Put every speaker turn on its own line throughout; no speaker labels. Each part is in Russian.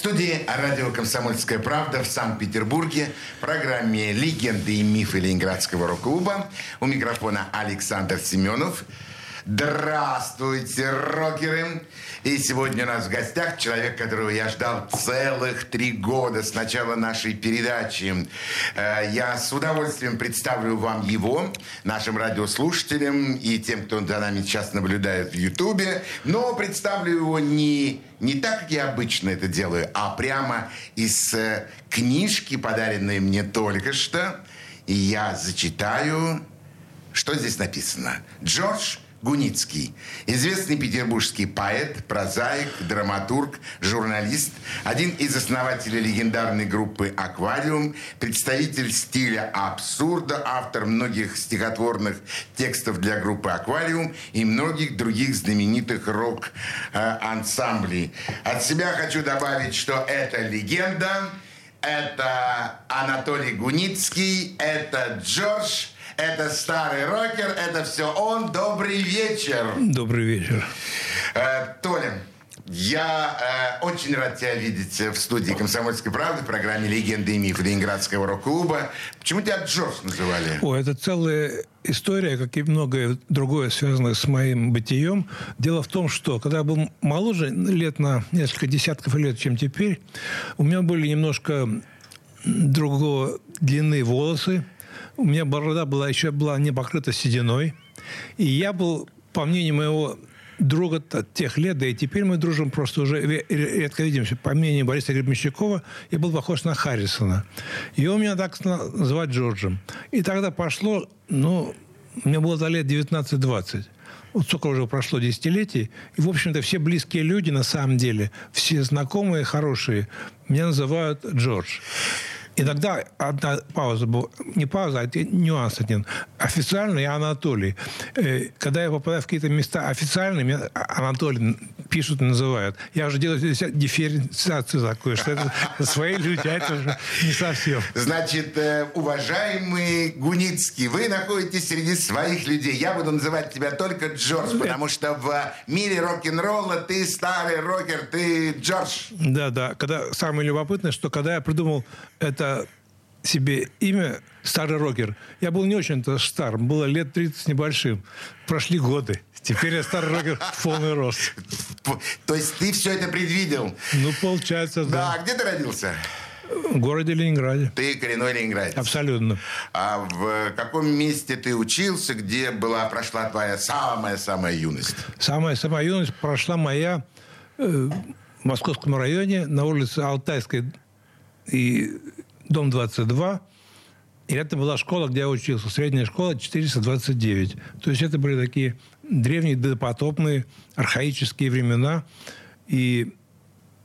Студии радио «Комсомольская правда» в Санкт-Петербурге программе «Легенды и мифы Ленинградского рок-клуба». У микрофона Александр Семенов – Здравствуйте, рокеры! И сегодня у нас в гостях человек, которого я ждал целых три года с начала нашей передачи. Э, я с удовольствием представлю вам его, нашим радиослушателям и тем, кто за нами сейчас наблюдает в Ютубе. Но представлю его не, не так, как я обычно это делаю, а прямо из э, книжки, подаренной мне только что. И я зачитаю, что здесь написано. Джордж Гуницкий. Известный петербургский поэт, прозаик, драматург, журналист, один из основателей легендарной группы «Аквариум», представитель стиля абсурда, автор многих стихотворных текстов для группы «Аквариум» и многих других знаменитых рок-ансамблей. От себя хочу добавить, что это легенда, это Анатолий Гуницкий, это Джордж – это старый рокер, это все он. Добрый вечер.
Добрый вечер.
Э, Толя, я э, очень рад тебя видеть в студии «Комсомольской правды» в программе «Легенды и мифы» Ленинградского рок-клуба. Почему тебя Джордж называли?
О, это целая история, как и многое другое, связанное с моим бытием. Дело в том, что когда я был моложе, лет на несколько десятков лет, чем теперь, у меня были немножко другого длины волосы, у меня борода была еще была не покрыта сединой. И я был, по мнению моего друга тех лет, да и теперь мы дружим просто уже редко видимся. По мнению Бориса Гребенщикова, я был похож на Харрисона. И он меня так называть Джорджем. И тогда пошло, ну, мне было лет 19-20. Вот сколько уже прошло десятилетий. И, в общем-то, все близкие люди, на самом деле, все знакомые, хорошие, меня называют Джордж. Иногда одна пауза была, не пауза, а нюанс один. Официально я Анатолий. Э, когда я попадаю в какие-то места официальные, меня Анатолий пишут и называют. Я уже делаю дифференциацию такую, что это свои люди, а это уже не совсем.
Значит, э, уважаемый Гуницкий, вы находитесь среди своих людей. Я буду называть тебя только Джордж, потому что в мире рок-н-ролла ты старый рокер, ты Джордж.
Да, да. Когда самое любопытное, что когда я придумал это себе имя старый рокер. Я был не очень-то стар, было лет 30 с небольшим. Прошли годы. Теперь я старый рокер в полный рост.
То есть ты все это предвидел?
Ну, получается, да.
Да, где ты родился?
В городе Ленинграде.
Ты коренной ленинградец?
Абсолютно.
А в каком месте ты учился, где была, прошла твоя самая-самая юность?
Самая-самая юность прошла моя э, в Московском районе на улице Алтайской и дом 22. И это была школа, где я учился. Средняя школа 429. То есть это были такие древние, допотопные, архаические времена. И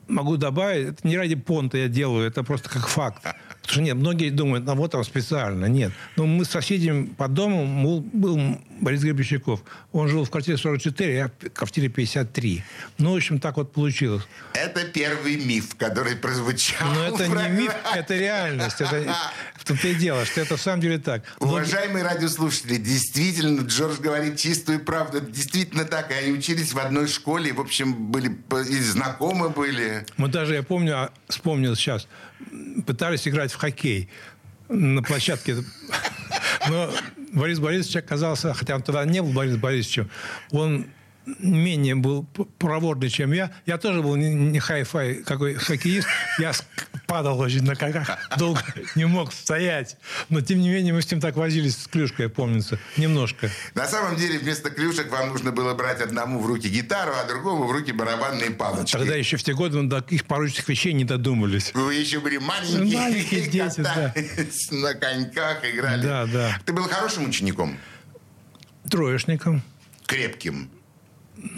могу добавить, это не ради понта я делаю, это просто как факт. Потому что нет, многие думают, ну вот там специально. Нет. Но мы с соседями по дому был Борис Гребенщиков. Он жил в квартире 44, я в квартире 53. Ну, в общем, так вот получилось.
Это первый миф, который прозвучал.
Но это не миф, это реальность. Это, в том-то и дело, что это в самом деле так.
Но... Уважаемые радиослушатели, действительно, Джордж говорит чистую правду. Действительно так. И они учились в одной школе. В общем, были и знакомы были.
Мы даже, я помню, а, вспомнил сейчас, пытались играть в хоккей на площадке. Но Борис Борисович оказался, хотя он тогда не был Борис Борисовичем, он менее был проворный, чем я. Я тоже был не хай-фай какой хоккеист. Я падал очень на ногах, долго не мог стоять. Но, тем не менее, мы с ним так возились с клюшкой, помнится, немножко.
На самом деле, вместо клюшек вам нужно было брать одному в руки гитару, а другому в руки барабанные палочки.
Тогда еще в те годы мы до таких поручных вещей не додумались.
Вы еще были маленькие.
Маленькие дети, да.
На коньках играли.
Да, да.
Ты был хорошим учеником?
Троечником.
Крепким?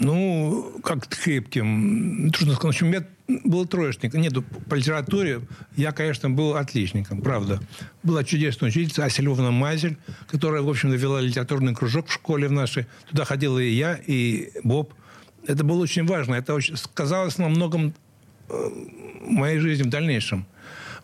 Ну, как крепким. Трудно сказать. В общем, был троечник. Нет, по литературе я, конечно, был отличником, правда. Была чудесная учительница Ася Львовна Мазель, которая, в общем-то, вела литературный кружок в школе в нашей. Туда ходила и я, и Боб. Это было очень важно. Это очень, сказалось на многом э, моей жизни в дальнейшем.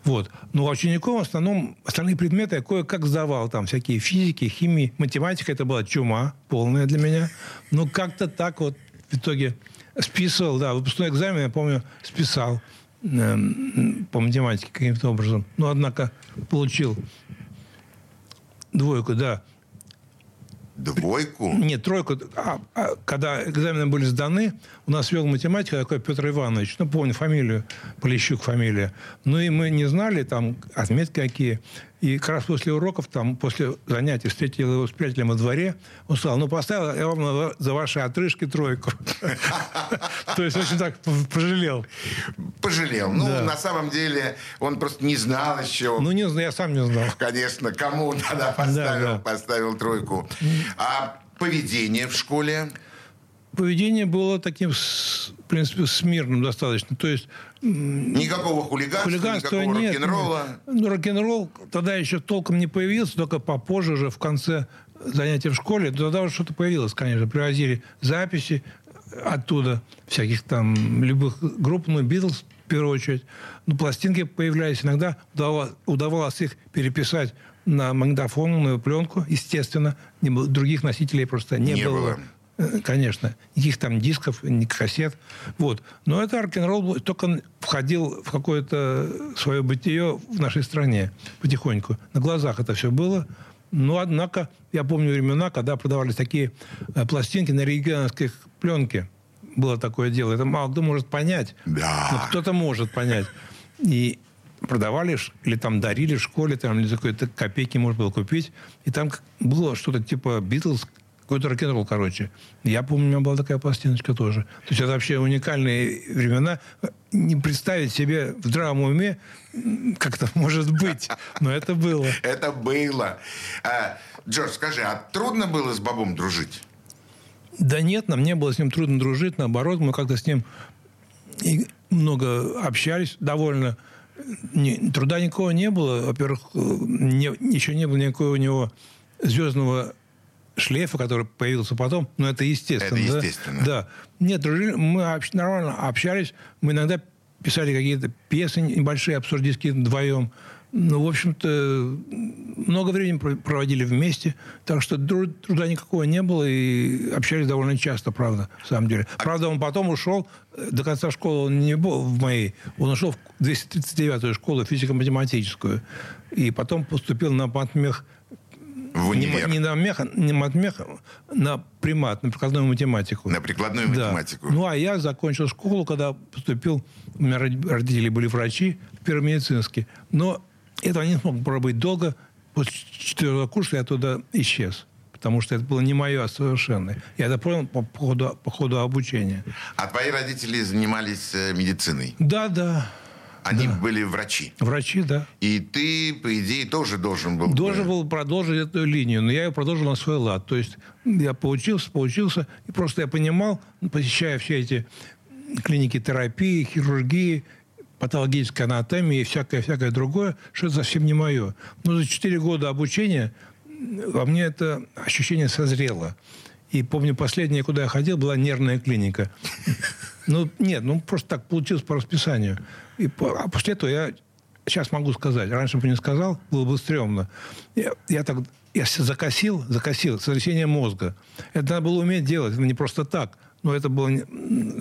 Вот. Но учеников в основном остальные предметы я кое-как сдавал. Там всякие физики, химии, математика. Это была чума полная для меня. Но как-то так вот в итоге списывал. Да, выпускной экзамен, я помню, списал э, по математике каким-то образом. Но, однако, получил двойку, да.
Двойку?
Нет, тройку. А, а, когда экзамены были сданы, у нас вел математика такой Петр Иванович. Ну, помню фамилию, Полищук фамилия. Ну, и мы не знали там отметки какие. И как раз после уроков, там, после занятий, встретил его с приятелем во дворе. Он сказал, ну, поставил я вам за ваши отрыжки тройку. То есть, очень так пожалел.
Пожалел. Ну, на самом деле, он просто не знал еще.
Ну, не я сам не знал.
Конечно, кому тогда поставил, поставил тройку. А поведение в школе?
Поведение было таким, в принципе, смирным достаточно. То есть...
Никакого хулиганства, хулиганства никакого нет, рок-н-ролла?
Ну, рок-н-ролл тогда еще толком не появился, только попозже уже в конце занятий в школе. Тогда уже что-то появилось, конечно. Привозили записи оттуда, всяких там любых групп, ну, Битлз в первую очередь. Ну, пластинки появлялись иногда. Удавалось, удавалось их переписать на магнитофонную пленку, естественно. Других носителей просто не, не было. было. Э, конечно. Никаких там дисков, ни кассет. Вот. Но это рок-н-ролл только входил в какое-то свое бытие в нашей стране потихоньку. На глазах это все было. Но, однако, я помню времена, когда продавались такие э, пластинки на региональской пленке. Было такое дело. Это мало кто может понять.
Да.
Но кто-то может понять. И продавали или там дарили в школе, там, или за какие-то копейки можно было купить. И там было что-то типа Битлз, какой-то рок-н-ролл, короче. Я помню, у меня была такая пластиночка тоже. То есть это вообще уникальные времена. Не представить себе в здравом уме, как это может быть. Но это было.
Это было. А, Джордж, скажи, а трудно было с Бобом дружить?
Да нет, нам не было с ним трудно дружить. Наоборот, мы как-то с ним много общались довольно. Не, труда никакого не было. Во-первых, не, еще не было никакого у него звездного шлейфа, который появился потом, но это естественно.
Это естественно.
Да. да. Нет, дружили, мы нормально общались, мы иногда писали какие-то пьесы небольшие, абсурдистские вдвоем. Ну, в общем-то, много времени проводили вместе, так что труда никакого не было, и общались довольно часто, правда, в самом деле. А правда, он потом ушел, до конца школы он не был в моей, он ушел в 239-ю школу физико-математическую, и потом поступил на матмех
в универ.
Не, не на меха, не матмеха, на примат, на прикладную математику.
На прикладную да. математику.
Ну, а я закончил школу, когда поступил, у меня родители были врачи, первый медицинский. Но это не смог пробыть долго. После четвертого курса я туда исчез. Потому что это было не мое совершенно. Я это понял по, по, ходу, по ходу обучения.
А твои родители занимались э, медициной?
Да, да.
Они да. были врачи.
Врачи, да.
И ты, по идее, тоже должен был...
Должен был продолжить эту линию, но я ее продолжил на свой лад. То есть я поучился, поучился, и просто я понимал, ну, посещая все эти клиники терапии, хирургии, патологической анатомии и всякое-всякое другое, что это совсем не мое. Но за 4 года обучения во мне это ощущение созрело. И помню, последнее, куда я ходил, была нервная клиника. Ну, нет, ну просто так получилось по расписанию. И, а после этого я сейчас могу сказать, раньше бы не сказал, было бы стрёмно. Я, я так я закосил, закосил, сотрясение мозга. Это надо было уметь делать, это не просто так. Но это было...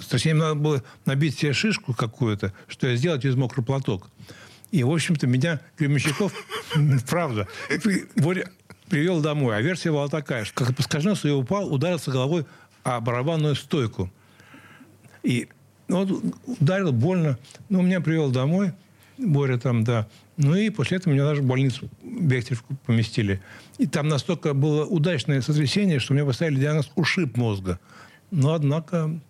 Сотрясение надо было набить себе шишку какую-то, что я сделал через мокрый платок. И, в общем-то, меня Кременщиков, правда, привел домой. А версия была такая, что как поскользнулся, я упал, ударился головой о барабанную стойку. И ну, вот ударил больно. Ну, меня привел домой, Боря там, да. Ну и после этого меня даже в больницу Бехтеревку поместили. И там настолько было удачное сотрясение, что мне поставили диагноз ушиб мозга. Но, однако,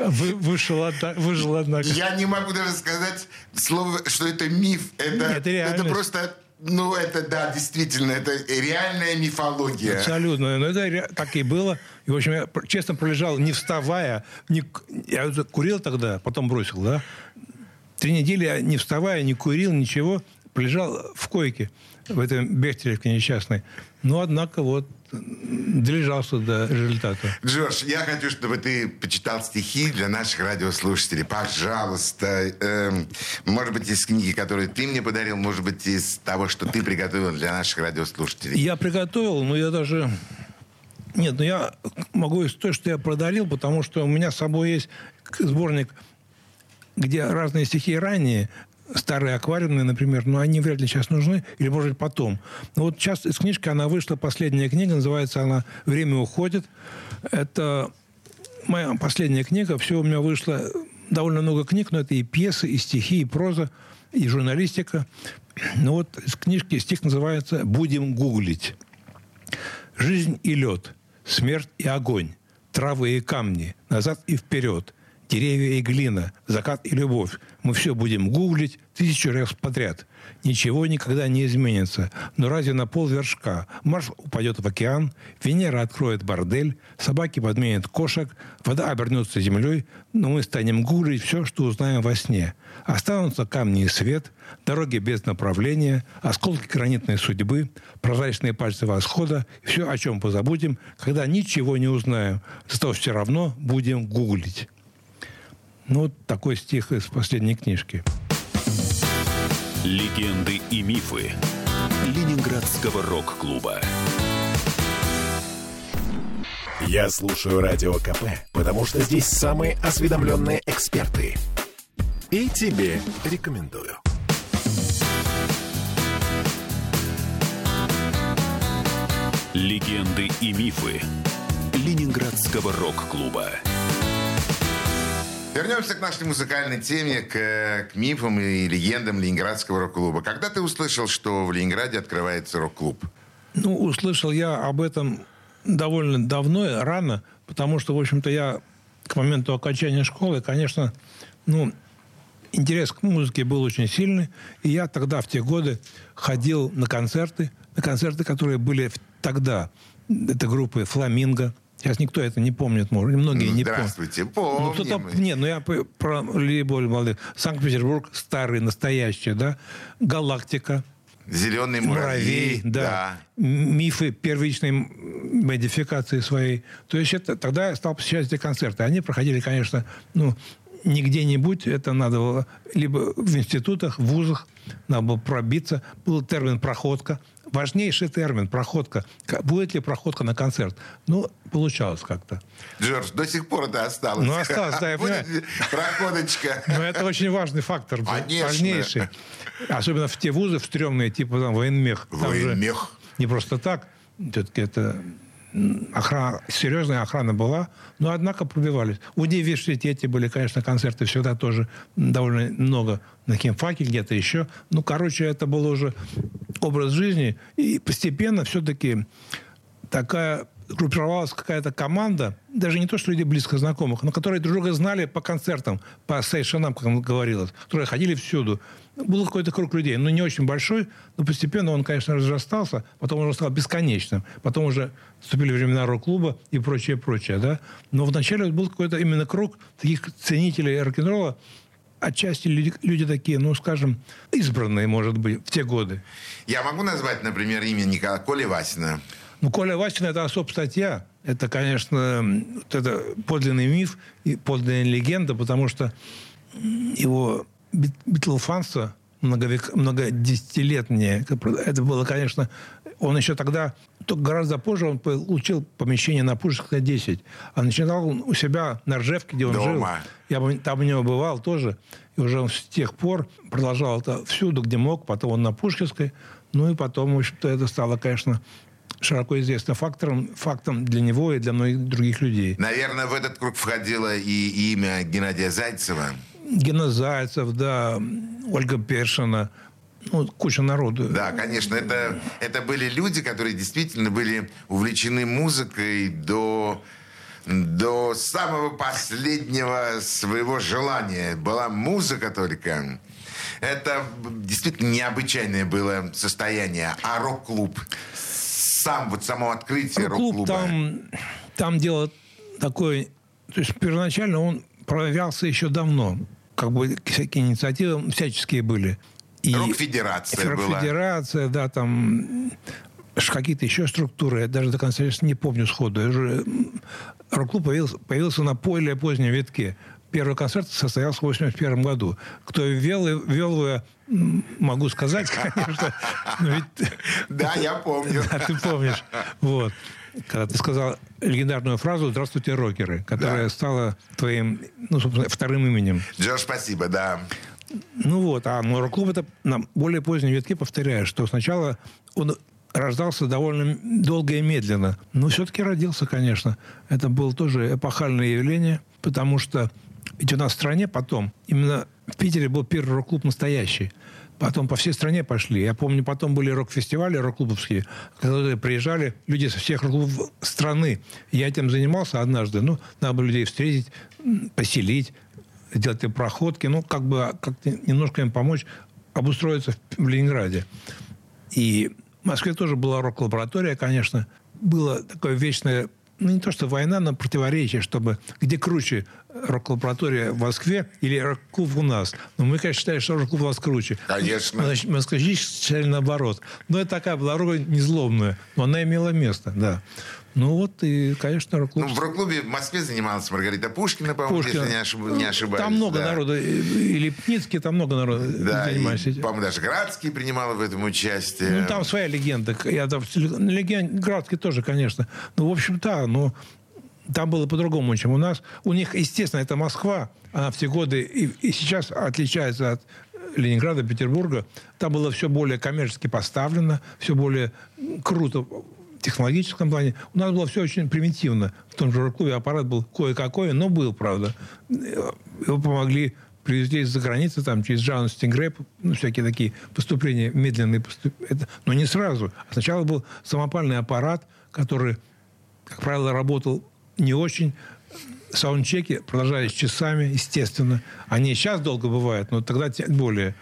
вы, вышел, выжил, однако.
Я не могу даже сказать слово, что это миф. Это, это, это просто ну, это, да, действительно, это реальная мифология.
Абсолютно. Но это так и было. И, в общем, я честно пролежал, не вставая. Не, я курил тогда, потом бросил, да. Три недели я не вставая, не курил, ничего. Пролежал в койке в этой Бехтеревке несчастной. Но, однако, вот долежался до результата.
Джордж, я хочу, чтобы ты почитал стихи для наших радиослушателей. Пожалуйста. Эм, может быть, из книги, которую ты мне подарил, может быть, из того, что ты приготовил для наших радиослушателей.
Я приготовил, но я даже... Нет, ну я могу из той, что я подарил, потому что у меня с собой есть сборник, где разные стихи ранее, старые аквариумные, например, но они вряд ли сейчас нужны, или, может быть, потом. Но вот сейчас из книжки она вышла, последняя книга, называется она «Время уходит». Это моя последняя книга. Все у меня вышло довольно много книг, но это и пьесы, и стихи, и проза, и журналистика. Ну вот из книжки стих называется «Будем гуглить». «Жизнь и лед, смерть и огонь, травы и камни, назад и вперед – деревья и глина, закат и любовь. Мы все будем гуглить тысячу раз подряд. Ничего никогда не изменится. Но разве на пол вершка Марс упадет в океан, Венера откроет бордель, собаки подменят кошек, вода обернется землей, но мы станем гуглить все, что узнаем во сне. Останутся камни и свет, дороги без направления, осколки гранитной судьбы, прозрачные пальцы восхода, все, о чем позабудем, когда ничего не узнаем, зато все равно будем гуглить. Ну, вот такой стих из последней книжки.
Легенды и мифы Ленинградского рок-клуба.
Я слушаю Радио КП, потому что здесь самые осведомленные эксперты. И тебе рекомендую.
Легенды и мифы Ленинградского рок-клуба.
Вернемся к нашей музыкальной теме, к, к мифам и легендам Ленинградского рок-клуба. Когда ты услышал, что в Ленинграде открывается рок-клуб?
Ну, услышал я об этом довольно давно, рано, потому что, в общем-то, я к моменту окончания школы, конечно, ну, интерес к музыке был очень сильный, и я тогда, в те годы, ходил на концерты, на концерты, которые были тогда. Это группы «Фламинго», Сейчас никто это не помнит, может, многие
ну,
не
помнят. Здравствуйте, помним. Ну, кто-то,
нет, ну я про более молодых. Санкт-Петербург старый, настоящий, да. Галактика.
Зеленый муравей,
муравей да. да. Мифы первичной модификации своей. То есть это, тогда я стал посещать эти концерты. Они проходили, конечно, ну, не где-нибудь. Это надо было либо в институтах, в вузах. Надо было пробиться. Был термин «проходка» важнейший термин – проходка. Будет ли проходка на концерт? Ну, получалось как-то.
Джордж, до сих пор это осталось.
Ну, осталось, да, я
Будет проходочка.
Но это очень важный фактор. Конечно. Важнейший. Особенно в те вузы, в стрёмные, типа там военмех.
Военмех.
Не просто так. Все-таки это охрана, серьезная охрана была, но, однако, пробивались. У университете были, конечно, концерты всегда тоже довольно много на химфаке, где-то еще. Ну, короче, это был уже образ жизни. И постепенно все-таки такая группировалась какая-то команда, даже не то, что люди близко знакомых, но которые друг друга знали по концертам, по сейшенам, как говорилось, которые ходили всюду. Был какой-то круг людей, но не очень большой, но постепенно он, конечно, разрастался, потом уже стал бесконечным, потом уже вступили времена рок-клуба и прочее, прочее, да. Но вначале был какой-то именно круг таких ценителей рок-н-ролла, отчасти люди, люди такие, ну, скажем, избранные, может быть, в те годы.
Я могу назвать, например, имя Николая Коли Васина?
Ну, Коля Васина – это особая статья. Это, конечно, вот это подлинный миф и подлинная легенда, потому что его битлфанство многовек, многодесятилетнее, это было, конечно, он еще тогда, только гораздо позже он получил помещение на Пушкинской 10, а начинал он у себя на Ржевке, где он
Дома.
жил. Я там у него бывал тоже, и уже он с тех пор продолжал это всюду, где мог, потом он на Пушкинской, ну и потом, в общем-то, это стало, конечно, широко известным фактором, фактом для него и для многих других людей.
Наверное, в этот круг входило и имя Геннадия Зайцева.
Гена Зайцев, да, Ольга Першина, ну, куча народу.
Да, конечно, это, это были люди, которые действительно были увлечены музыкой до, до самого последнего своего желания. Была музыка только. это действительно необычайное было состояние. А рок-клуб? Сам, вот само открытие
Клуб
рок-клуба?
там, там дело такое... То есть первоначально он проявлялся еще давно. Как бы всякие инициативы всяческие были. И
Рок-федерация была.
Рок-федерация, да, там какие-то еще структуры. Я даже до конца сейчас не помню сходу. Рок-клуб появился, появился на более позднем витке. Первый концерт состоялся в 81 году. Кто его, я, м, могу сказать, конечно. Ведь
Да, я помню.
да, ты помнишь. Вот. Когда ты сказал легендарную фразу «Здравствуйте, рокеры», которая
Да.
стала твоим, ну, собственно, вторым именем.
Джош, спасибо, да.
Ну вот, а ну, рок-клуб это на более позднем витке, повторяю, что сначала он рождался довольно долго и медленно. Но все-таки родился, конечно. Это было тоже эпохальное явление, потому что ведь у нас в стране потом, именно в Питере был первый рок-клуб настоящий. Потом по всей стране пошли. Я помню, потом были рок-фестивали рок-клубовские, которые приезжали люди со всех рок-клубов страны. Я этим занимался однажды. Ну, надо было людей встретить, поселить, сделать проходки, ну, как бы как немножко им помочь обустроиться в Ленинграде. И в Москве тоже была рок-лаборатория, конечно. Было такое вечное, ну, не то что война, но противоречие, чтобы где круче рок-лаборатория в Москве или рок-клуб у нас. Но мы, конечно, считали, что рок-клуб у нас круче.
Конечно.
Значит, москвичи считали наоборот. Но это такая была рука незлобная. Но она имела место, да. Ну вот, и, конечно, рок-клуб...
Ну, в рок-клубе в Москве занималась Маргарита Пушкина, по-моему,
Пушкина.
если не, ошиб- не ошибаюсь.
Там много
да.
народу. И и Лепницкий, там много народу
Да, и,
занимались этим.
по-моему, даже Градский принимал в этом участие.
Ну, там своя легенда. Я там, легенд, Градский тоже, конечно. Ну, в общем, да, но там было по-другому, чем у нас. У них, естественно, это Москва. Она в те годы и, и сейчас отличается от Ленинграда, Петербурга. Там было все более коммерчески поставлено, все более круто в технологическом плане. У нас было все очень примитивно. В том же рок-клубе аппарат был кое-какой, но был, правда. Его помогли привезли из-за границы, там, через Джану Стингрей, ну, всякие такие поступления, медленные поступления. Но не сразу. А сначала был самопальный аппарат, который, как правило, работал не очень. Саундчеки продолжались часами, естественно. Они сейчас долго бывают, но тогда тем более.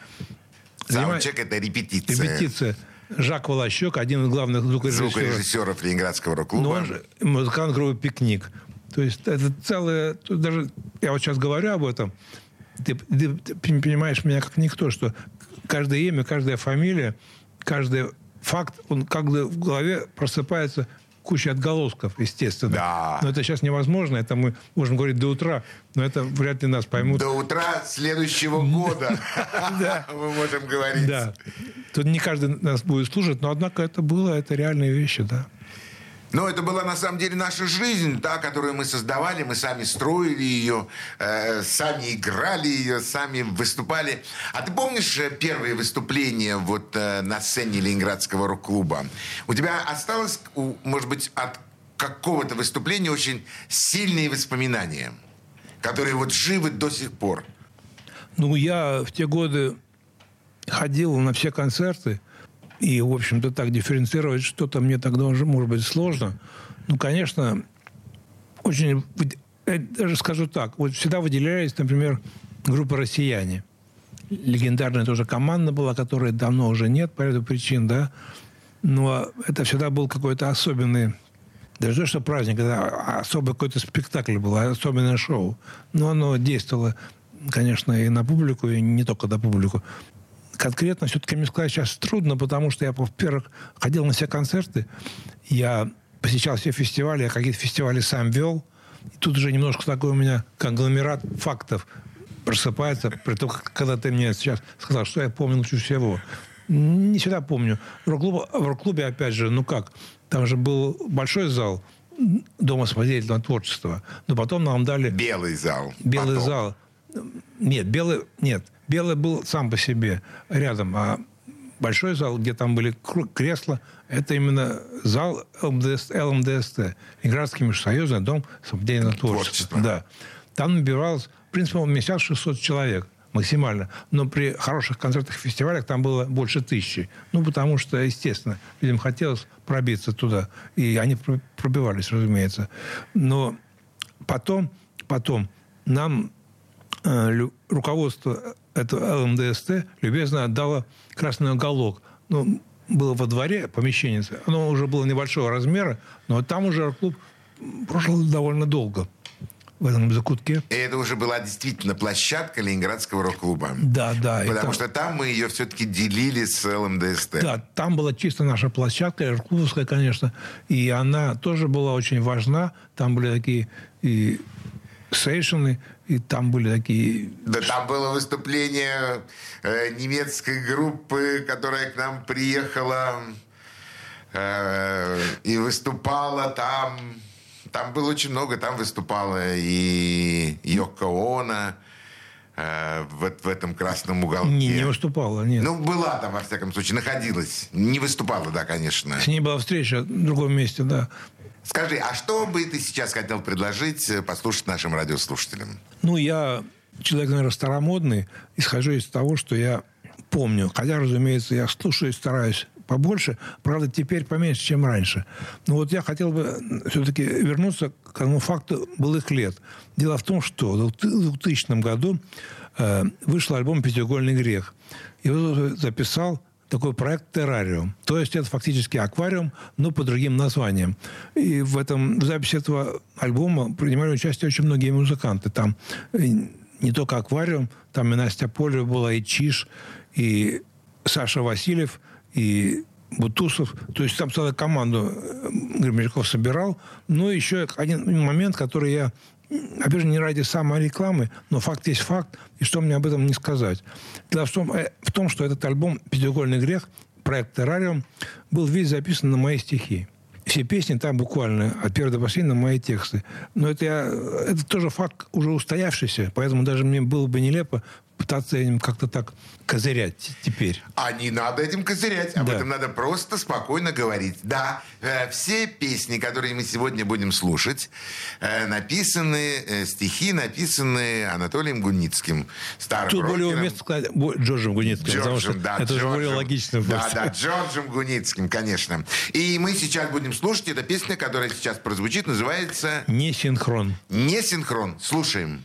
Саундчек – это репетиция.
Репетиция. Жак Волощек, один из главных звукорежиссеров.
Звукорежиссеров Ленинградского рок-клуба.
Но он же музыкант группы «Пикник». То есть это целое... даже я вот сейчас говорю об этом, ты, ты- ты понимаешь меня как никто, что каждое имя, каждая фамилия, каждый факт, он как бы в голове просыпается куча отголосков, естественно.
Да.
Но это сейчас невозможно. Это мы можем говорить до утра, но это вряд ли нас поймут.
До утра следующего года мы можем говорить.
Да. Тут не каждый нас будет слушать, но однако это было, это реальные вещи, да.
Но это была на самом деле наша жизнь, та, которую мы создавали, мы сами строили ее, э, сами играли ее, сами выступали. А ты помнишь э, первые выступления вот э, на сцене Ленинградского рок-клуба? У тебя осталось, у- может быть, от какого-то выступления очень сильные воспоминания, которые вот живы до сих пор?
Ну, я в те годы ходил на все концерты, и, в общем-то, так дифференцировать что-то мне тогда уже, может быть, сложно. Ну, конечно, очень... я даже скажу так. Вот всегда выделялись, например, группа «Россияне». Легендарная тоже команда была, которой давно уже нет по ряду причин, да. Но это всегда был какой-то особенный даже то, что праздник, это особый какой-то спектакль был, особенное шоу. Но оно действовало, конечно, и на публику, и не только на публику. Конкретно все-таки мне сказать сейчас трудно, потому что я, во-первых, ходил на все концерты, я посещал все фестивали, я какие-то фестивали сам вел. И тут уже немножко такой у меня конгломерат фактов просыпается, при том, когда ты мне сейчас сказал, что я помню лучше всего. Не всегда помню. В рок-клубе, в рок-клубе, опять же, ну как, там же был большой зал Дома самодеятельного творчества. Но потом нам дали
Белый зал.
белый
Потом.
зал. Нет, белый, нет, белый был сам по себе рядом, а большой зал, где там были кресла, это именно зал ЛМДС, ЛМДСТ, Ленинградский межсоюзный дом самодеятельного творчества.
Творчества.
Да. Там набиралось, в принципе, он вмещал 600 человек максимально. Но при хороших концертах и фестивалях там было больше тысячи. Ну, потому что, естественно, людям хотелось пробиться туда. И они пр- пробивались, разумеется. Но потом, потом нам руководство этого ЛМДСТ любезно отдало красный уголок. Ну, было во дворе помещение, оно уже было небольшого размера, но там уже клуб прошел довольно долго в этом закутке.
И это уже была действительно площадка Ленинградского рок-клуба.
Да, да.
Потому
там...
что там мы ее все-таки делили с ЛМДСТ.
Да, там была чисто наша площадка, рок-клубовская, конечно. И она тоже была очень важна. Там были такие и сейшены, и там были такие...
Да, там было выступление э, немецкой группы, которая к нам приехала э, и выступала там там было очень много. Там выступала и Йоко Оно э, в, в этом красном уголке.
Не, не выступала, нет.
Ну, была там, во всяком случае, находилась. Не выступала, да, конечно.
С ней была встреча в другом месте, да.
Скажи, а что бы ты сейчас хотел предложить э, послушать нашим радиослушателям?
Ну, я человек, наверное, старомодный, исхожу из того, что я помню. Хотя, разумеется, я слушаю и стараюсь побольше, правда, теперь поменьше, чем раньше. Но вот я хотел бы все-таки вернуться к тому факту былых лет. Дело в том, что в 2000 году э, вышел альбом «Пятиугольный грех». Его записал такой проект «Террариум». То есть это фактически аквариум, но по другим названиям. И в, этом, в записи этого альбома принимали участие очень многие музыканты. Там э, не только аквариум, там и Настя Полева была, и Чиш, и Саша Васильев – и Бутусов. То есть там целую команду э, Гремельков собирал. Но еще один момент, который я опять же, не ради самой рекламы, но факт есть факт, и что мне об этом не сказать. Дело в том, э, в том что этот альбом «Пятиугольный грех», проект «Террариум», был весь записан на мои стихи. Все песни там буквально от первого до последнего мои тексты. Но это, я, это тоже факт уже устоявшийся, поэтому даже мне было бы нелепо пытаться этим как-то так козырять теперь.
А не надо этим козырять. Об
Да.
этом надо просто спокойно говорить. Да, э, все песни, которые мы сегодня будем слушать, э, написаны, э, стихи написаны Анатолием Гуницким. Старым
Тут более уместно сказать Джорджем Гуницким, потому что
Джорджем, да,
это же более
Джорджем.
логично.
Да,
просто.
да, Джорджем Гуницким, конечно. И мы сейчас будем слушать. Эта песня, которая сейчас прозвучит, называется
Не синхрон.
«Не синхрон». Слушаем.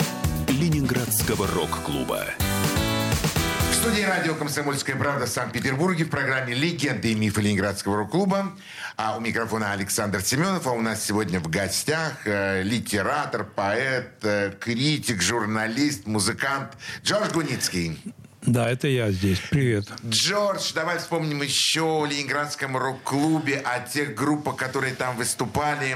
Ленинградского рок-клуба.
В студии радио «Комсомольская правда» в Санкт-Петербурге в программе «Легенды и мифы Ленинградского рок-клуба». А у микрофона Александр Семенов. А у нас сегодня в гостях э, литератор, поэт, э, критик, журналист, музыкант Джордж Гуницкий.
Да, это я здесь. Привет.
Джордж, давай вспомним еще о Ленинградском рок-клубе, о тех группах, которые там выступали.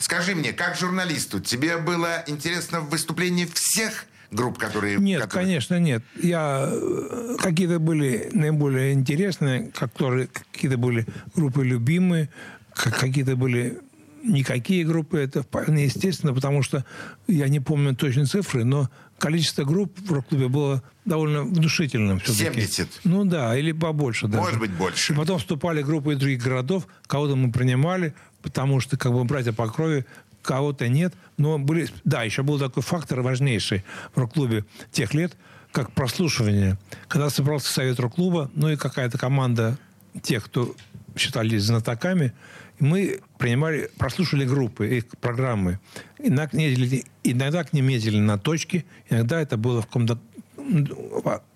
Скажи мне, как журналисту, тебе было интересно в выступлении всех групп, которые...
Нет,
которые-
конечно, нет. Я э, какие-то были наиболее интересные, которые какие-то были группы любимые, как- какие-то были никакие группы. Это вполне естественно, потому что я не помню точно цифры, но количество групп в рок-клубе было довольно внушительным. все-таки.
70.
Ну да, или побольше даже.
Может быть, больше.
И потом вступали группы из других городов, кого-то мы принимали, потому что как бы братья по крови, кого-то нет. Но были, да, еще был такой фактор важнейший в рок-клубе тех лет, как прослушивание. Когда собрался совет рок-клуба, ну и какая-то команда тех, кто считались знатоками, Мы принимали, прослушали группы, их программы. Иногда, ездили, иногда к ним ездили на точки, иногда это было в каком-то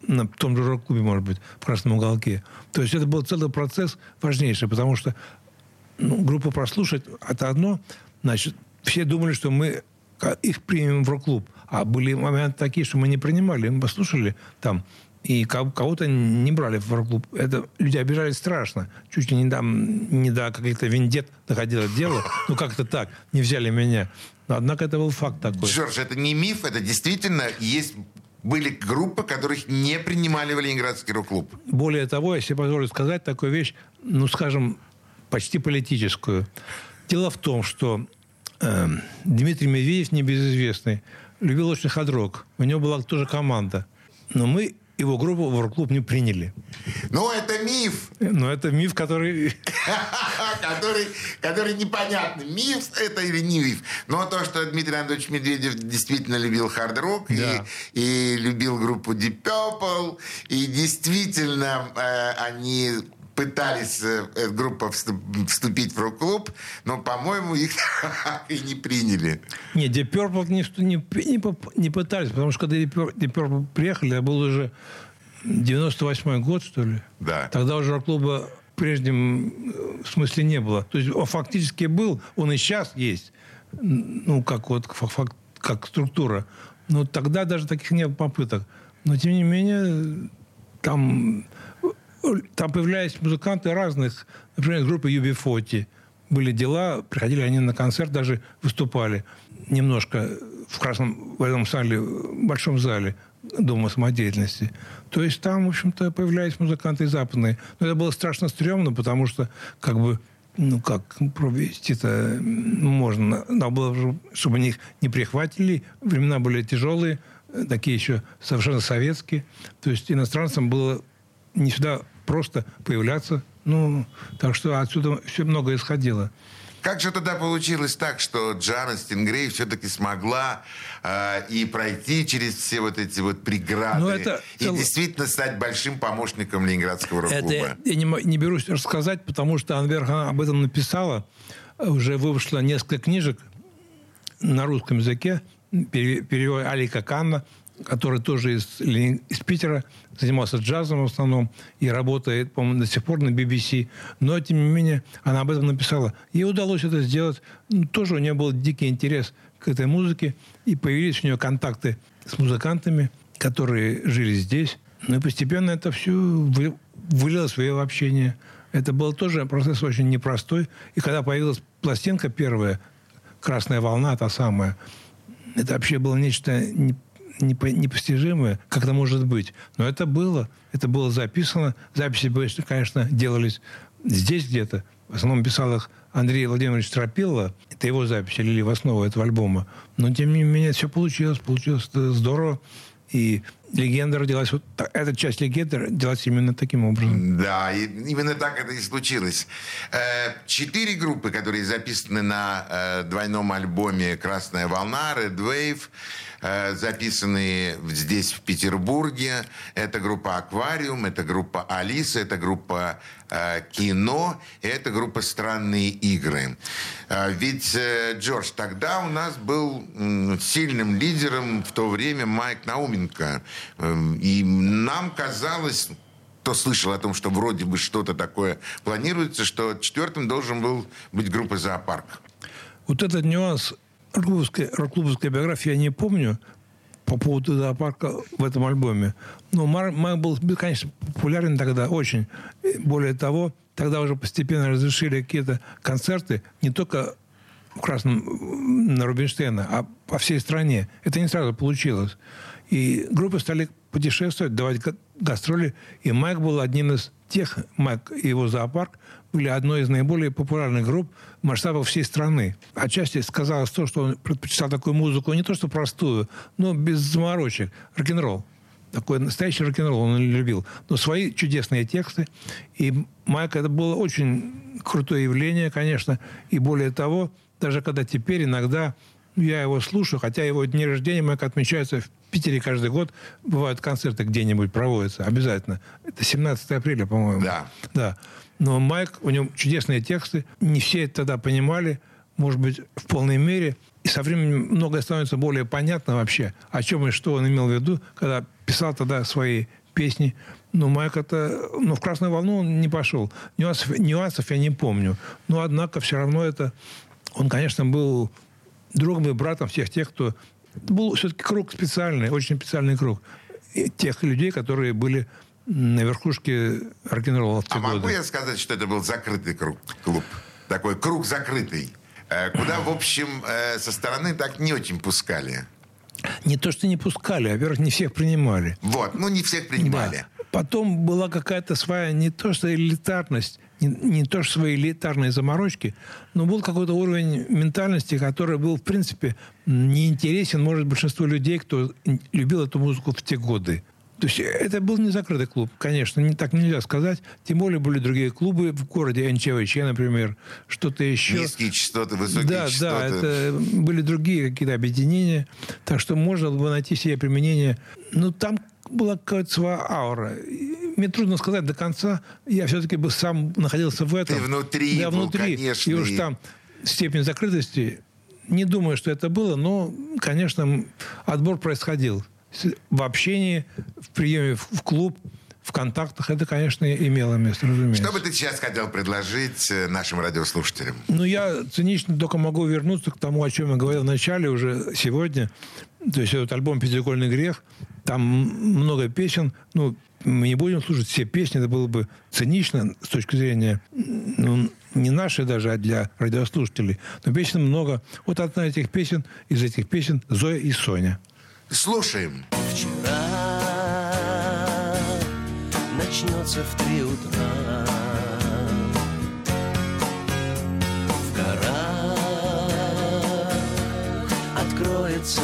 на том же рок-клубе, может быть, в Красном уголке. То есть это был целый процесс важнейший, потому что ну, группу прослушать – это одно. Значит, все думали, что мы их примем в рок-клуб. А были моменты такие, что мы не принимали. Мы послушали там, и кого-то не брали в рок-клуб. Это люди обижались страшно. Чуть ли не, там, не до каких-то вендет доходило дело. Ну, как-то так. Не взяли меня. Но, однако это был факт такой.
Джордж, это не миф, это действительно есть были группы, которых не принимали в Ленинградский рок-клуб.
Более того, если позволю сказать такую вещь, ну, скажем, почти политическую. Дело в том, что э, Дмитрий Медведев, небезызвестный, любил очень хадрок. У него была тоже команда. Но мы его группу в рок-клуб не приняли.
Ну, это миф.
Ну, это миф, который...
который, который непонятный. Миф это или не миф. Но то, что Дмитрий Анатольевич Медведев действительно любил хард-рок да. и, и любил группу Deep Purple, и действительно э, они пытались э, эта группа вступить в рок-клуб, но, по-моему, их и не приняли.
Нет, Deep Purple не, не, не, не пытались, потому что когда Deep Purple приехали, это был уже 98 год, что ли.
Да.
Тогда уже рок-клуба в прежнем э, смысле не было. То есть он фактически был, он и сейчас есть, ну, как вот как структура. Но тогда даже таких не было попыток. Но, тем не менее, там там появлялись музыканты разных, например, группы UB40. Были дела, приходили они на концерт, даже выступали немножко в красном в этом зале, в большом зале Дома самодеятельности. То есть там, в общем-то, появлялись музыканты западные. Но это было страшно стрёмно, потому что, как бы, ну как провести-то можно. Надо было, чтобы них не прихватили. Времена были тяжелые, такие еще совершенно советские. То есть иностранцам было не всегда просто появляться. Ну, так что отсюда все много исходило.
Как же тогда получилось так, что Джана Стингрей все-таки смогла э, и пройти через все вот эти вот преграды, ну, это, и это... действительно стать большим помощником Ленинградского рок-клуба?
Это я не, не берусь рассказать, потому что Анверха об этом написала. Уже вышло несколько книжек на русском языке. Перевод Алика Канна который тоже из, из Питера, занимался джазом в основном и работает, по-моему, до сих пор на BBC. Но, тем не менее, она об этом написала. Ей удалось это сделать. Ну, тоже у нее был дикий интерес к этой музыке. И появились у нее контакты с музыкантами, которые жили здесь. Ну и постепенно это все вылилось в ее общение. Это был тоже процесс очень непростой. И когда появилась пластинка первая, «Красная волна», та самая, это вообще было нечто непостижимое, как это может быть. Но это было, это было записано. Записи, конечно, делались здесь где-то. В основном писал их Андрей Владимирович Стропилла. Это его запись, лили в основу этого альбома. Но, тем не менее, все получилось. Получилось здорово. И легенда родилась, вот эта часть легенды родилась именно таким образом.
Да, и именно так это и случилось. Э, четыре группы, которые записаны на э, двойном альбоме «Красная волна», «Red Wave», Э, записанные здесь, в Петербурге. Это группа «Аквариум», это группа «Алиса», это группа «Кино», и это группа «Странные игры». Ведь, Джордж, тогда у нас был сильным лидером в то время Майк Науменко. И нам казалось, кто слышал о том, что вроде бы что-то такое планируется, что четвертым должен был быть группа «Зоопарк».
Вот этот нюанс рок-клубовской, рок-клубовской биографии я не помню по поводу зоопарка в этом альбоме. Но Майк был, конечно, популярен тогда очень. Более того, тогда уже постепенно разрешили какие-то концерты не только в Красном на Рубинштейна, а по всей стране. Это не сразу получилось. И группы стали путешествовать, давать гастроли. И Майк был одним из тех, Майк и его зоопарк, были одной из наиболее популярных групп масштаба всей страны. Отчасти сказалось то, что он предпочитал такую музыку, не то что простую, но без заморочек. Рок-н-ролл. Такой настоящий рок-н-ролл он любил. Но свои чудесные тексты. И Майк это было очень крутое явление, конечно. И более того, даже когда теперь иногда я его слушаю, хотя его дни рождения Майк отмечаются в Питере каждый год. Бывают концерты где-нибудь проводятся, обязательно. Это 17 апреля, по-моему.
Да.
Да. Но Майк, у него чудесные тексты. Не все это тогда понимали, может быть, в полной мере. И со временем многое становится более понятно вообще, о чем и что он имел в виду, когда писал тогда свои песни. Но Майк это... Ну, в «Красную волну» он не пошел. Нюансов, нюансов я не помню. Но, однако, все равно это... Он, конечно, был другом и братом всех тех, кто... Был все-таки круг специальный, очень специальный круг. Тех людей, которые были на верхушке рок-н-ролла в те
А могу
годы.
я сказать, что это был закрытый круг, клуб? Такой круг закрытый. э, Куда, в общем, э, со стороны так не очень пускали.
Не то, что не пускали, а, во-первых, не всех принимали.
Вот, ну не всех принимали.
Да. Потом была какая-то своя не то что элитарность, не, не то что свои элитарные заморочки, но был какой-то уровень ментальности, который был, в принципе, неинтересен, может, большинству людей, кто любил эту музыку в те годы. То есть это был не закрытый клуб, конечно, не, так нельзя сказать. Тем более были другие клубы в городе, НЧВЧ, например, что-то еще.
Низкие частоты, высокие
Да,
частоты.
да, это были другие какие-то объединения. Так что можно было найти себе применение. Но там была какая-то своя аура. И Мне трудно сказать до конца. Я все-таки бы сам находился в этом.
Ты внутри
Да,
был,
внутри.
конечно,
И уж там степень закрытости, не думаю, что это было, но, конечно, отбор происходил. В общении, в приеме в в клуб, в контактах это, конечно, имело место, разумеется.
Что бы ты сейчас хотел предложить э, нашим радиослушателям?
Ну, я цинично только могу вернуться к тому, о чем я говорил в начале уже сегодня. То есть этот альбом «Пятикольный грех», там много песен. Ну, мы не будем слушать все песни, это было бы цинично с точки зрения ну, не нашей даже, а для радиослушателей. Но песен много. Вот одна из этих песен, из этих песен «Зоя и Соня».
Слушаем.
Вчера начнется в три утра. В горах откроется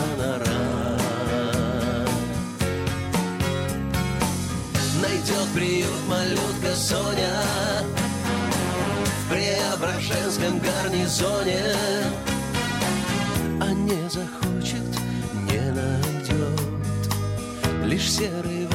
Соня в Преображенском гарнизоне а не захочет, не найдет. Лишь серый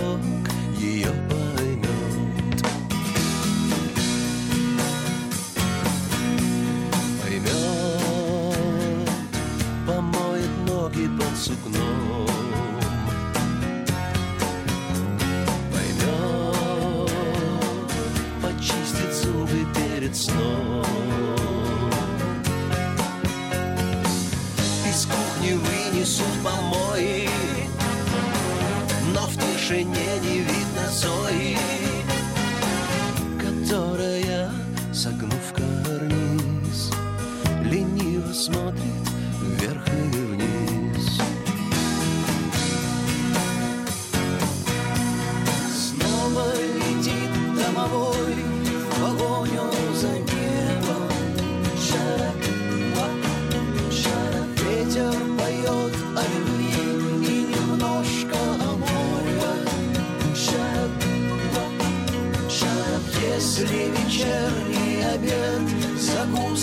помои Но в тишине не видно Зои Которая, согнув карниз Лениво смотрит вверх и вниз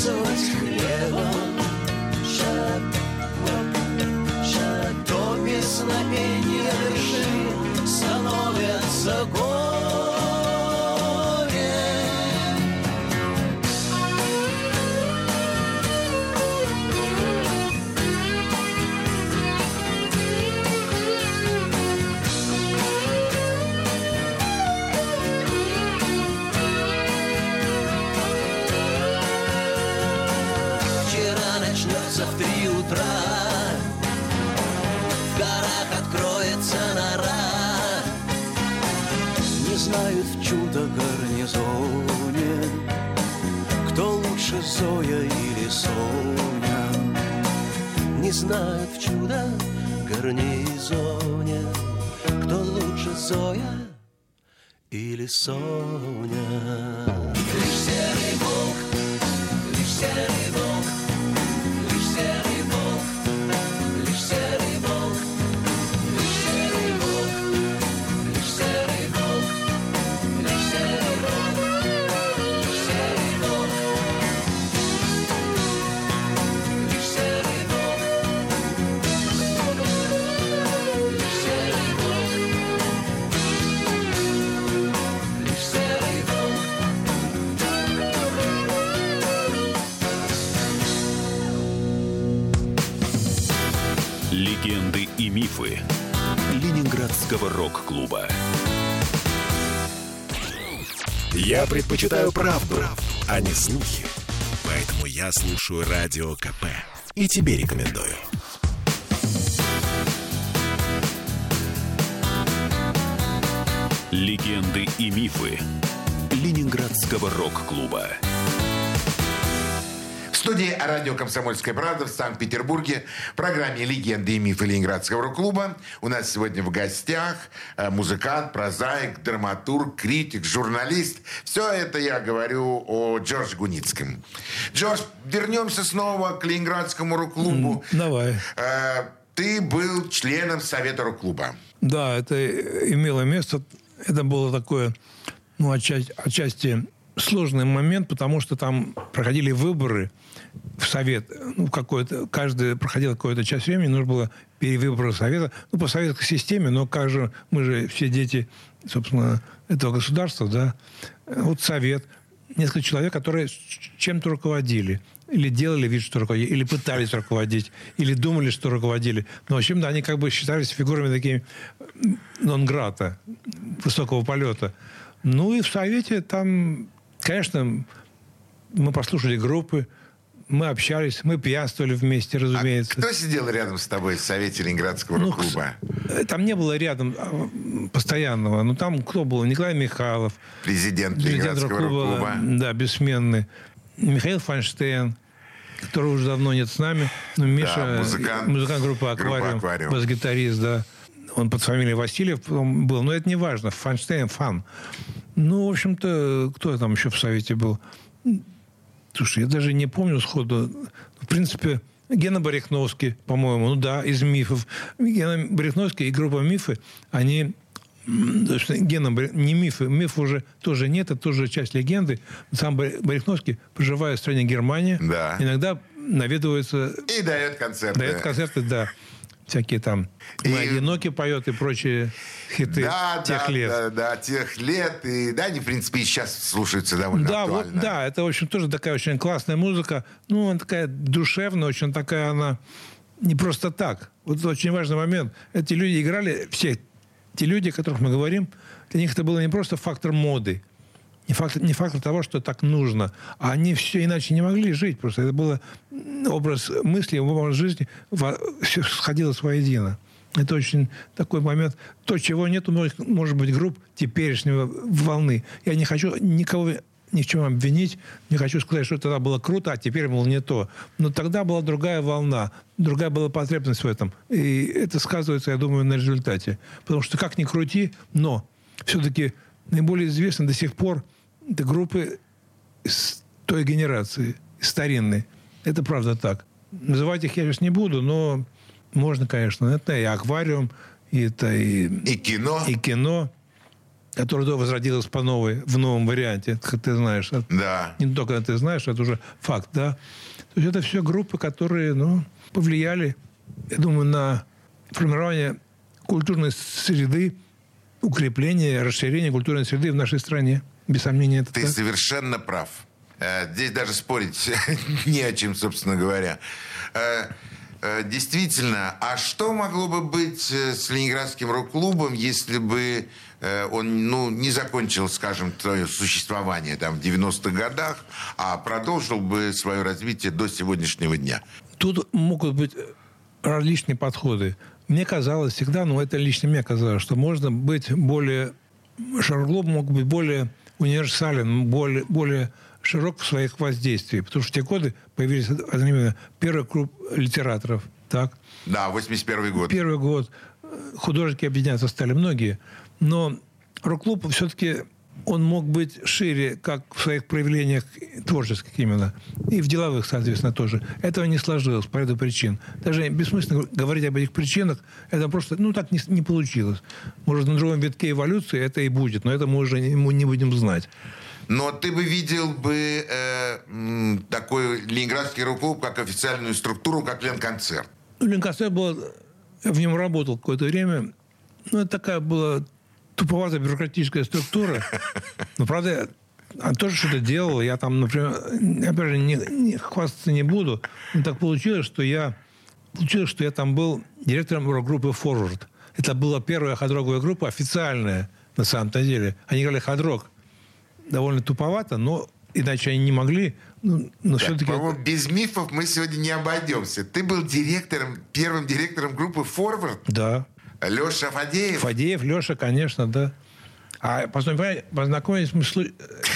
закусывать хлебом шат, то песнопение дыши становится горем Горах откроется нора. Не знают в чудо гарнизоне Кто лучше Зоя или Соня. Не знают в чудо гарнизоне Кто лучше Зоя или Соня. Лишь серый волк Лишь серый волк,
Ленинградского рок-клуба.
Я предпочитаю правду, а не слухи. Поэтому я слушаю Радио КП. И тебе рекомендую.
Легенды и мифы Ленинградского рок-клуба.
В студии радио «Комсомольская правда» в Санкт-Петербурге в программе «Легенды и мифы Ленинградского рок-клуба». У нас сегодня в гостях э, музыкант, прозаик, драматург, критик, журналист. Все это я говорю о Джордже Гуницком. Джордж, вернемся снова к Ленинградскому рок-клубу.
Давай.
Э, Ты был членом Совета рок-клуба.
Да, это имело место. Это было такое, ну, отчасти, отчасти сложный момент, потому что там проходили выборы в совет. Ну, какое-то, каждый проходил какую-то часть времени, нужно было перевыборы совета. Ну, по советской системе, но как мы же все дети, собственно, этого государства, да. Вот совет, несколько человек, которые чем-то руководили. Или делали вид, что руководили, или пытались руководить, или думали, что руководили. Но, в общем, да, они как бы считались фигурами такими нон-грата, высокого полета. Ну и в Совете там, конечно, мы послушали группы, мы общались, мы пьянствовали вместе, разумеется.
А кто сидел рядом с тобой в Совете Ленинградского
Ну,
рок-клуба?
Э, Там не было рядом а, постоянного. Ну, там кто был? Николай Михайлов,
Президент
президент
Ленинградского
рок-клуба. да, бессменный. Михаил Файнштейн, которого уже давно нет с нами. Ну, Миша,
музыкант.
музыкант группы
Группа
«Аквариум»,
«Аквариум».
бас-гитарист, да. Он под фамилией Васильев потом был, но это не важно. Файнштейн – фан. Ну, в общем-то, кто там еще в Совете был? Слушай, я даже не помню сходу. В принципе, Гена Барихновский, по-моему, ну да, из мифов. Гена Барихновский и группа «Мифы», они Гена, не мифы, миф уже тоже нет, это тоже часть легенды. Сам Барихновский, проживая в стране Германия,
Да.
иногда наведывается,
И дает концерты.
дает концерты, да, всякие там
И-
«Мы одиноки» поет и прочие хиты
Да,
тех
да,
лет.
да, да, тех лет. И, да, они, в принципе, и сейчас слушаются довольно
Да, вот,
актуально.
да, это, в общем, тоже такая очень классная музыка. Ну, она такая душевная, очень такая она не просто так. Вот очень важный момент. Эти люди играли, все те люди, о которых мы говорим, для них это было не просто фактор моды, не фактор, не фактор того, что так нужно, а они все иначе не могли жить. Просто это было м, образ мысли, образ жизни, сходилось воедино. Это очень такой момент. То, чего нет у многих, может быть, групп теперешнего волны. Я не хочу никого ни в чем обвинить. Не хочу сказать, что тогда было круто, а теперь, мол, не то. Но тогда была другая волна, другая была потребность в этом. И это сказывается, я думаю, на результате. Потому что как ни крути, но все-таки наиболее известны до сих пор это группы с той генерации, старинной. Это правда так. Называть их я сейчас не буду, но можно, конечно. Это и аквариум, и это и,
И кино.
и кино, которое да, возродилось по новой, в новом варианте, как ты знаешь.
Да.
не только ты знаешь, это уже факт, да. То есть это все группы, которые, ну, повлияли, я думаю, на формирование культурной среды, укрепление, расширение культурной среды в нашей стране. Без сомнения, это
Ты
так.
совершенно прав. Э, Здесь даже спорить не о чем, собственно говоря. Э, э, Действительно, а что могло бы быть с Ленинградским рок-клубом, если бы он ну, не закончил, скажем, свое существование там, в 90-х годах, а продолжил бы свое развитие до сегодняшнего дня?
Тут могут быть различные подходы. Мне казалось всегда, ну это лично мне казалось, что можно быть более... Шароглоб мог быть более универсален, более, более широк в своих воздействиях. Потому что в те годы появились одновременно первый круг литераторов. Так?
Да, 81 год.
Первый год э, художники объединяться стали многие. Но рок-клуб все-таки он мог быть шире, как в своих проявлениях творческих именно, и в деловых, соответственно, тоже. Этого не сложилось по ряду причин. Даже бессмысленно говорить об этих причинах, это просто, ну, так не, не получилось. Может, на другом витке эволюции это и будет, но это мы уже не, мы не будем знать.
Но ты бы видел бы э, такой Ленинградский рок-клуб как официальную структуру, как Ленконцерт.
Ну, Ленконцерт был, я в нем работал какое-то время. Ну, это такая была туповатая бюрократическая структура. Но, правда, он тоже что-то делал. Я там, например, опять же, не, не- хвастаться не буду. Но так получилось, что я получилось, что я там был директором рок-группы Forward. Это была первая хадроговая группа, официальная, на самом-то деле. Они играли хадрок. Довольно туповато, но иначе они не могли. Ну, но
Так,
все-таки...
По-моему, без мифов мы сегодня не обойдемся. Ты был директором, первым директором группы «Форвард».
Да.
Леша Фадеев.
Фадеев, Леша, конечно, да. А познакомились мы... с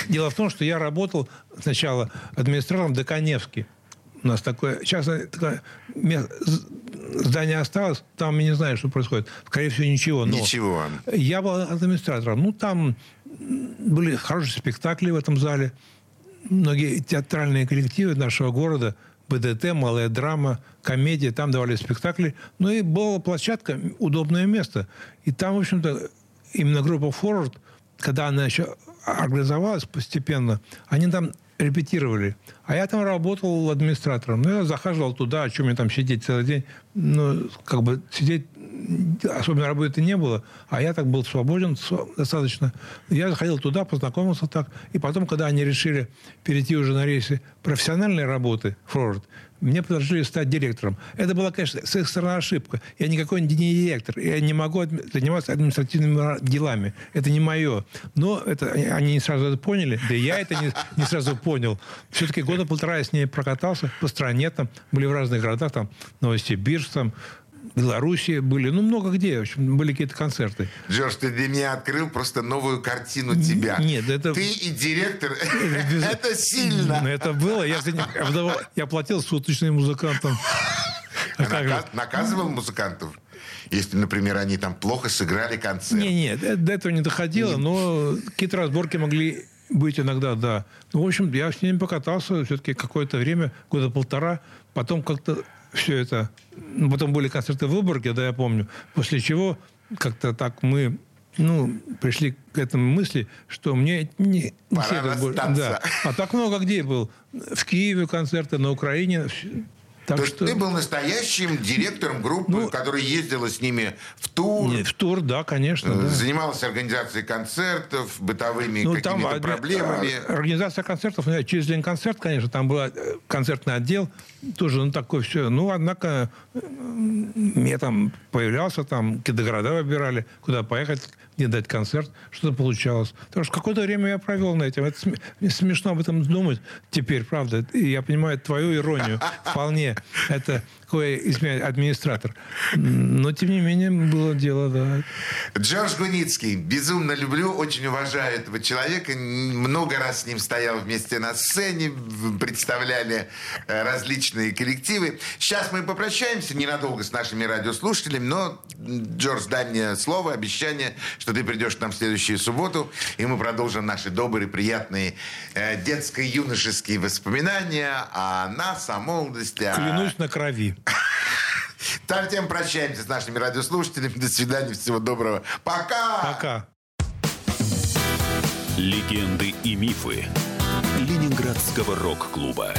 Дело в том, что я работал сначала администратором до Коневски. У нас такое... Сейчас такое здание осталось, там я не знаю, что происходит. Скорее всего, ничего. Но
Ничего.
Я был администратором. Ну, там были хорошие спектакли в этом зале. Многие театральные коллективы нашего города, БДТ, малая драма, комедия, там давали спектакли. Ну и была площадка, удобное место. И там, в общем-то, именно группа «Форвард», когда она еще организовалась постепенно, они там репетировали. А я там работал администратором. Ну, я захаживал туда, о чем мне там сидеть целый день. Ну, как бы сидеть особенно работы не было, а я так был свободен св- достаточно. Я заходил туда, познакомился так. И потом, когда они решили перейти уже на рейсы профессиональной работы, форвард, мне предложили стать директором. Это была, конечно, с их стороны ошибка. Я никакой не директор. Я не могу заниматься административными делами. Это не мое. Но это, они не сразу это поняли. Да и я это не, не сразу понял. Все-таки года полтора я с ней прокатался по стране. Там были в разных городах. Там Новосибирск, там Белоруссия были. Ну, много где. В общем, были какие-то концерты.
Джордж, ты для меня открыл просто новую картину тебя.
нет, это-
Ты и директор. Это сильно.
Это было. Я, платил суточным музыкантам. А
Наказывал музыкантов? Если, например, они там плохо сыграли концерт.
Не, нет, э, до этого не доходило, но какие-то разборки могли быть иногда, да. Ну, в общем, я с ними покатался все-таки какое-то время, года полтора. Потом как-то все это... Ну, потом были концерты в Выборге, да, я помню. После чего как-то так мы ну, пришли к этому мысли, что мне не, не
Пора
больше-. Да. А так много где был. В Киеве концерты, на Украине. Так
То
что...
ты был настоящим директором группы,
Ну,
которая ездила с ними в тур,
Не, в тур, да, конечно.
э,
да.
занималась организацией концертов, бытовыми
Ну,
какими-то
а,
проблемами.
а, Организация концертов, ну, через день концерт, конечно, там был э, концертный отдел, тоже, ну, такое все. Ну, однако, м, я там появлялся, там какие-то города выбирали, куда поехать, где дать концерт, что-то получалось. Потому что какое-то время я провел на этом. Это сме- мне смешно об этом думать теперь, правда. И я понимаю твою иронию вполне. Это какой из меня администратор. Но, тем не менее, было дело, да.
Джордж Гуницкий. Безумно люблю, очень уважаю этого человека. Много раз с ним стоял вместе на сцене, представляли э, различные коллективы. Сейчас мы попрощаемся ненадолго с нашими радиослушателями, но, Джордж, дай мне слово, обещание, что ты придешь к нам в следующую субботу, и мы продолжим наши добрые, приятные э, детско-юношеские воспоминания о нас, о молодости. о-
Клянусь на крови.
Там тем прощаемся с нашими радиослушателями. До свидания, всего доброго. Пока!
Пока.
Легенды и мифы Ленинградского рок-клуба.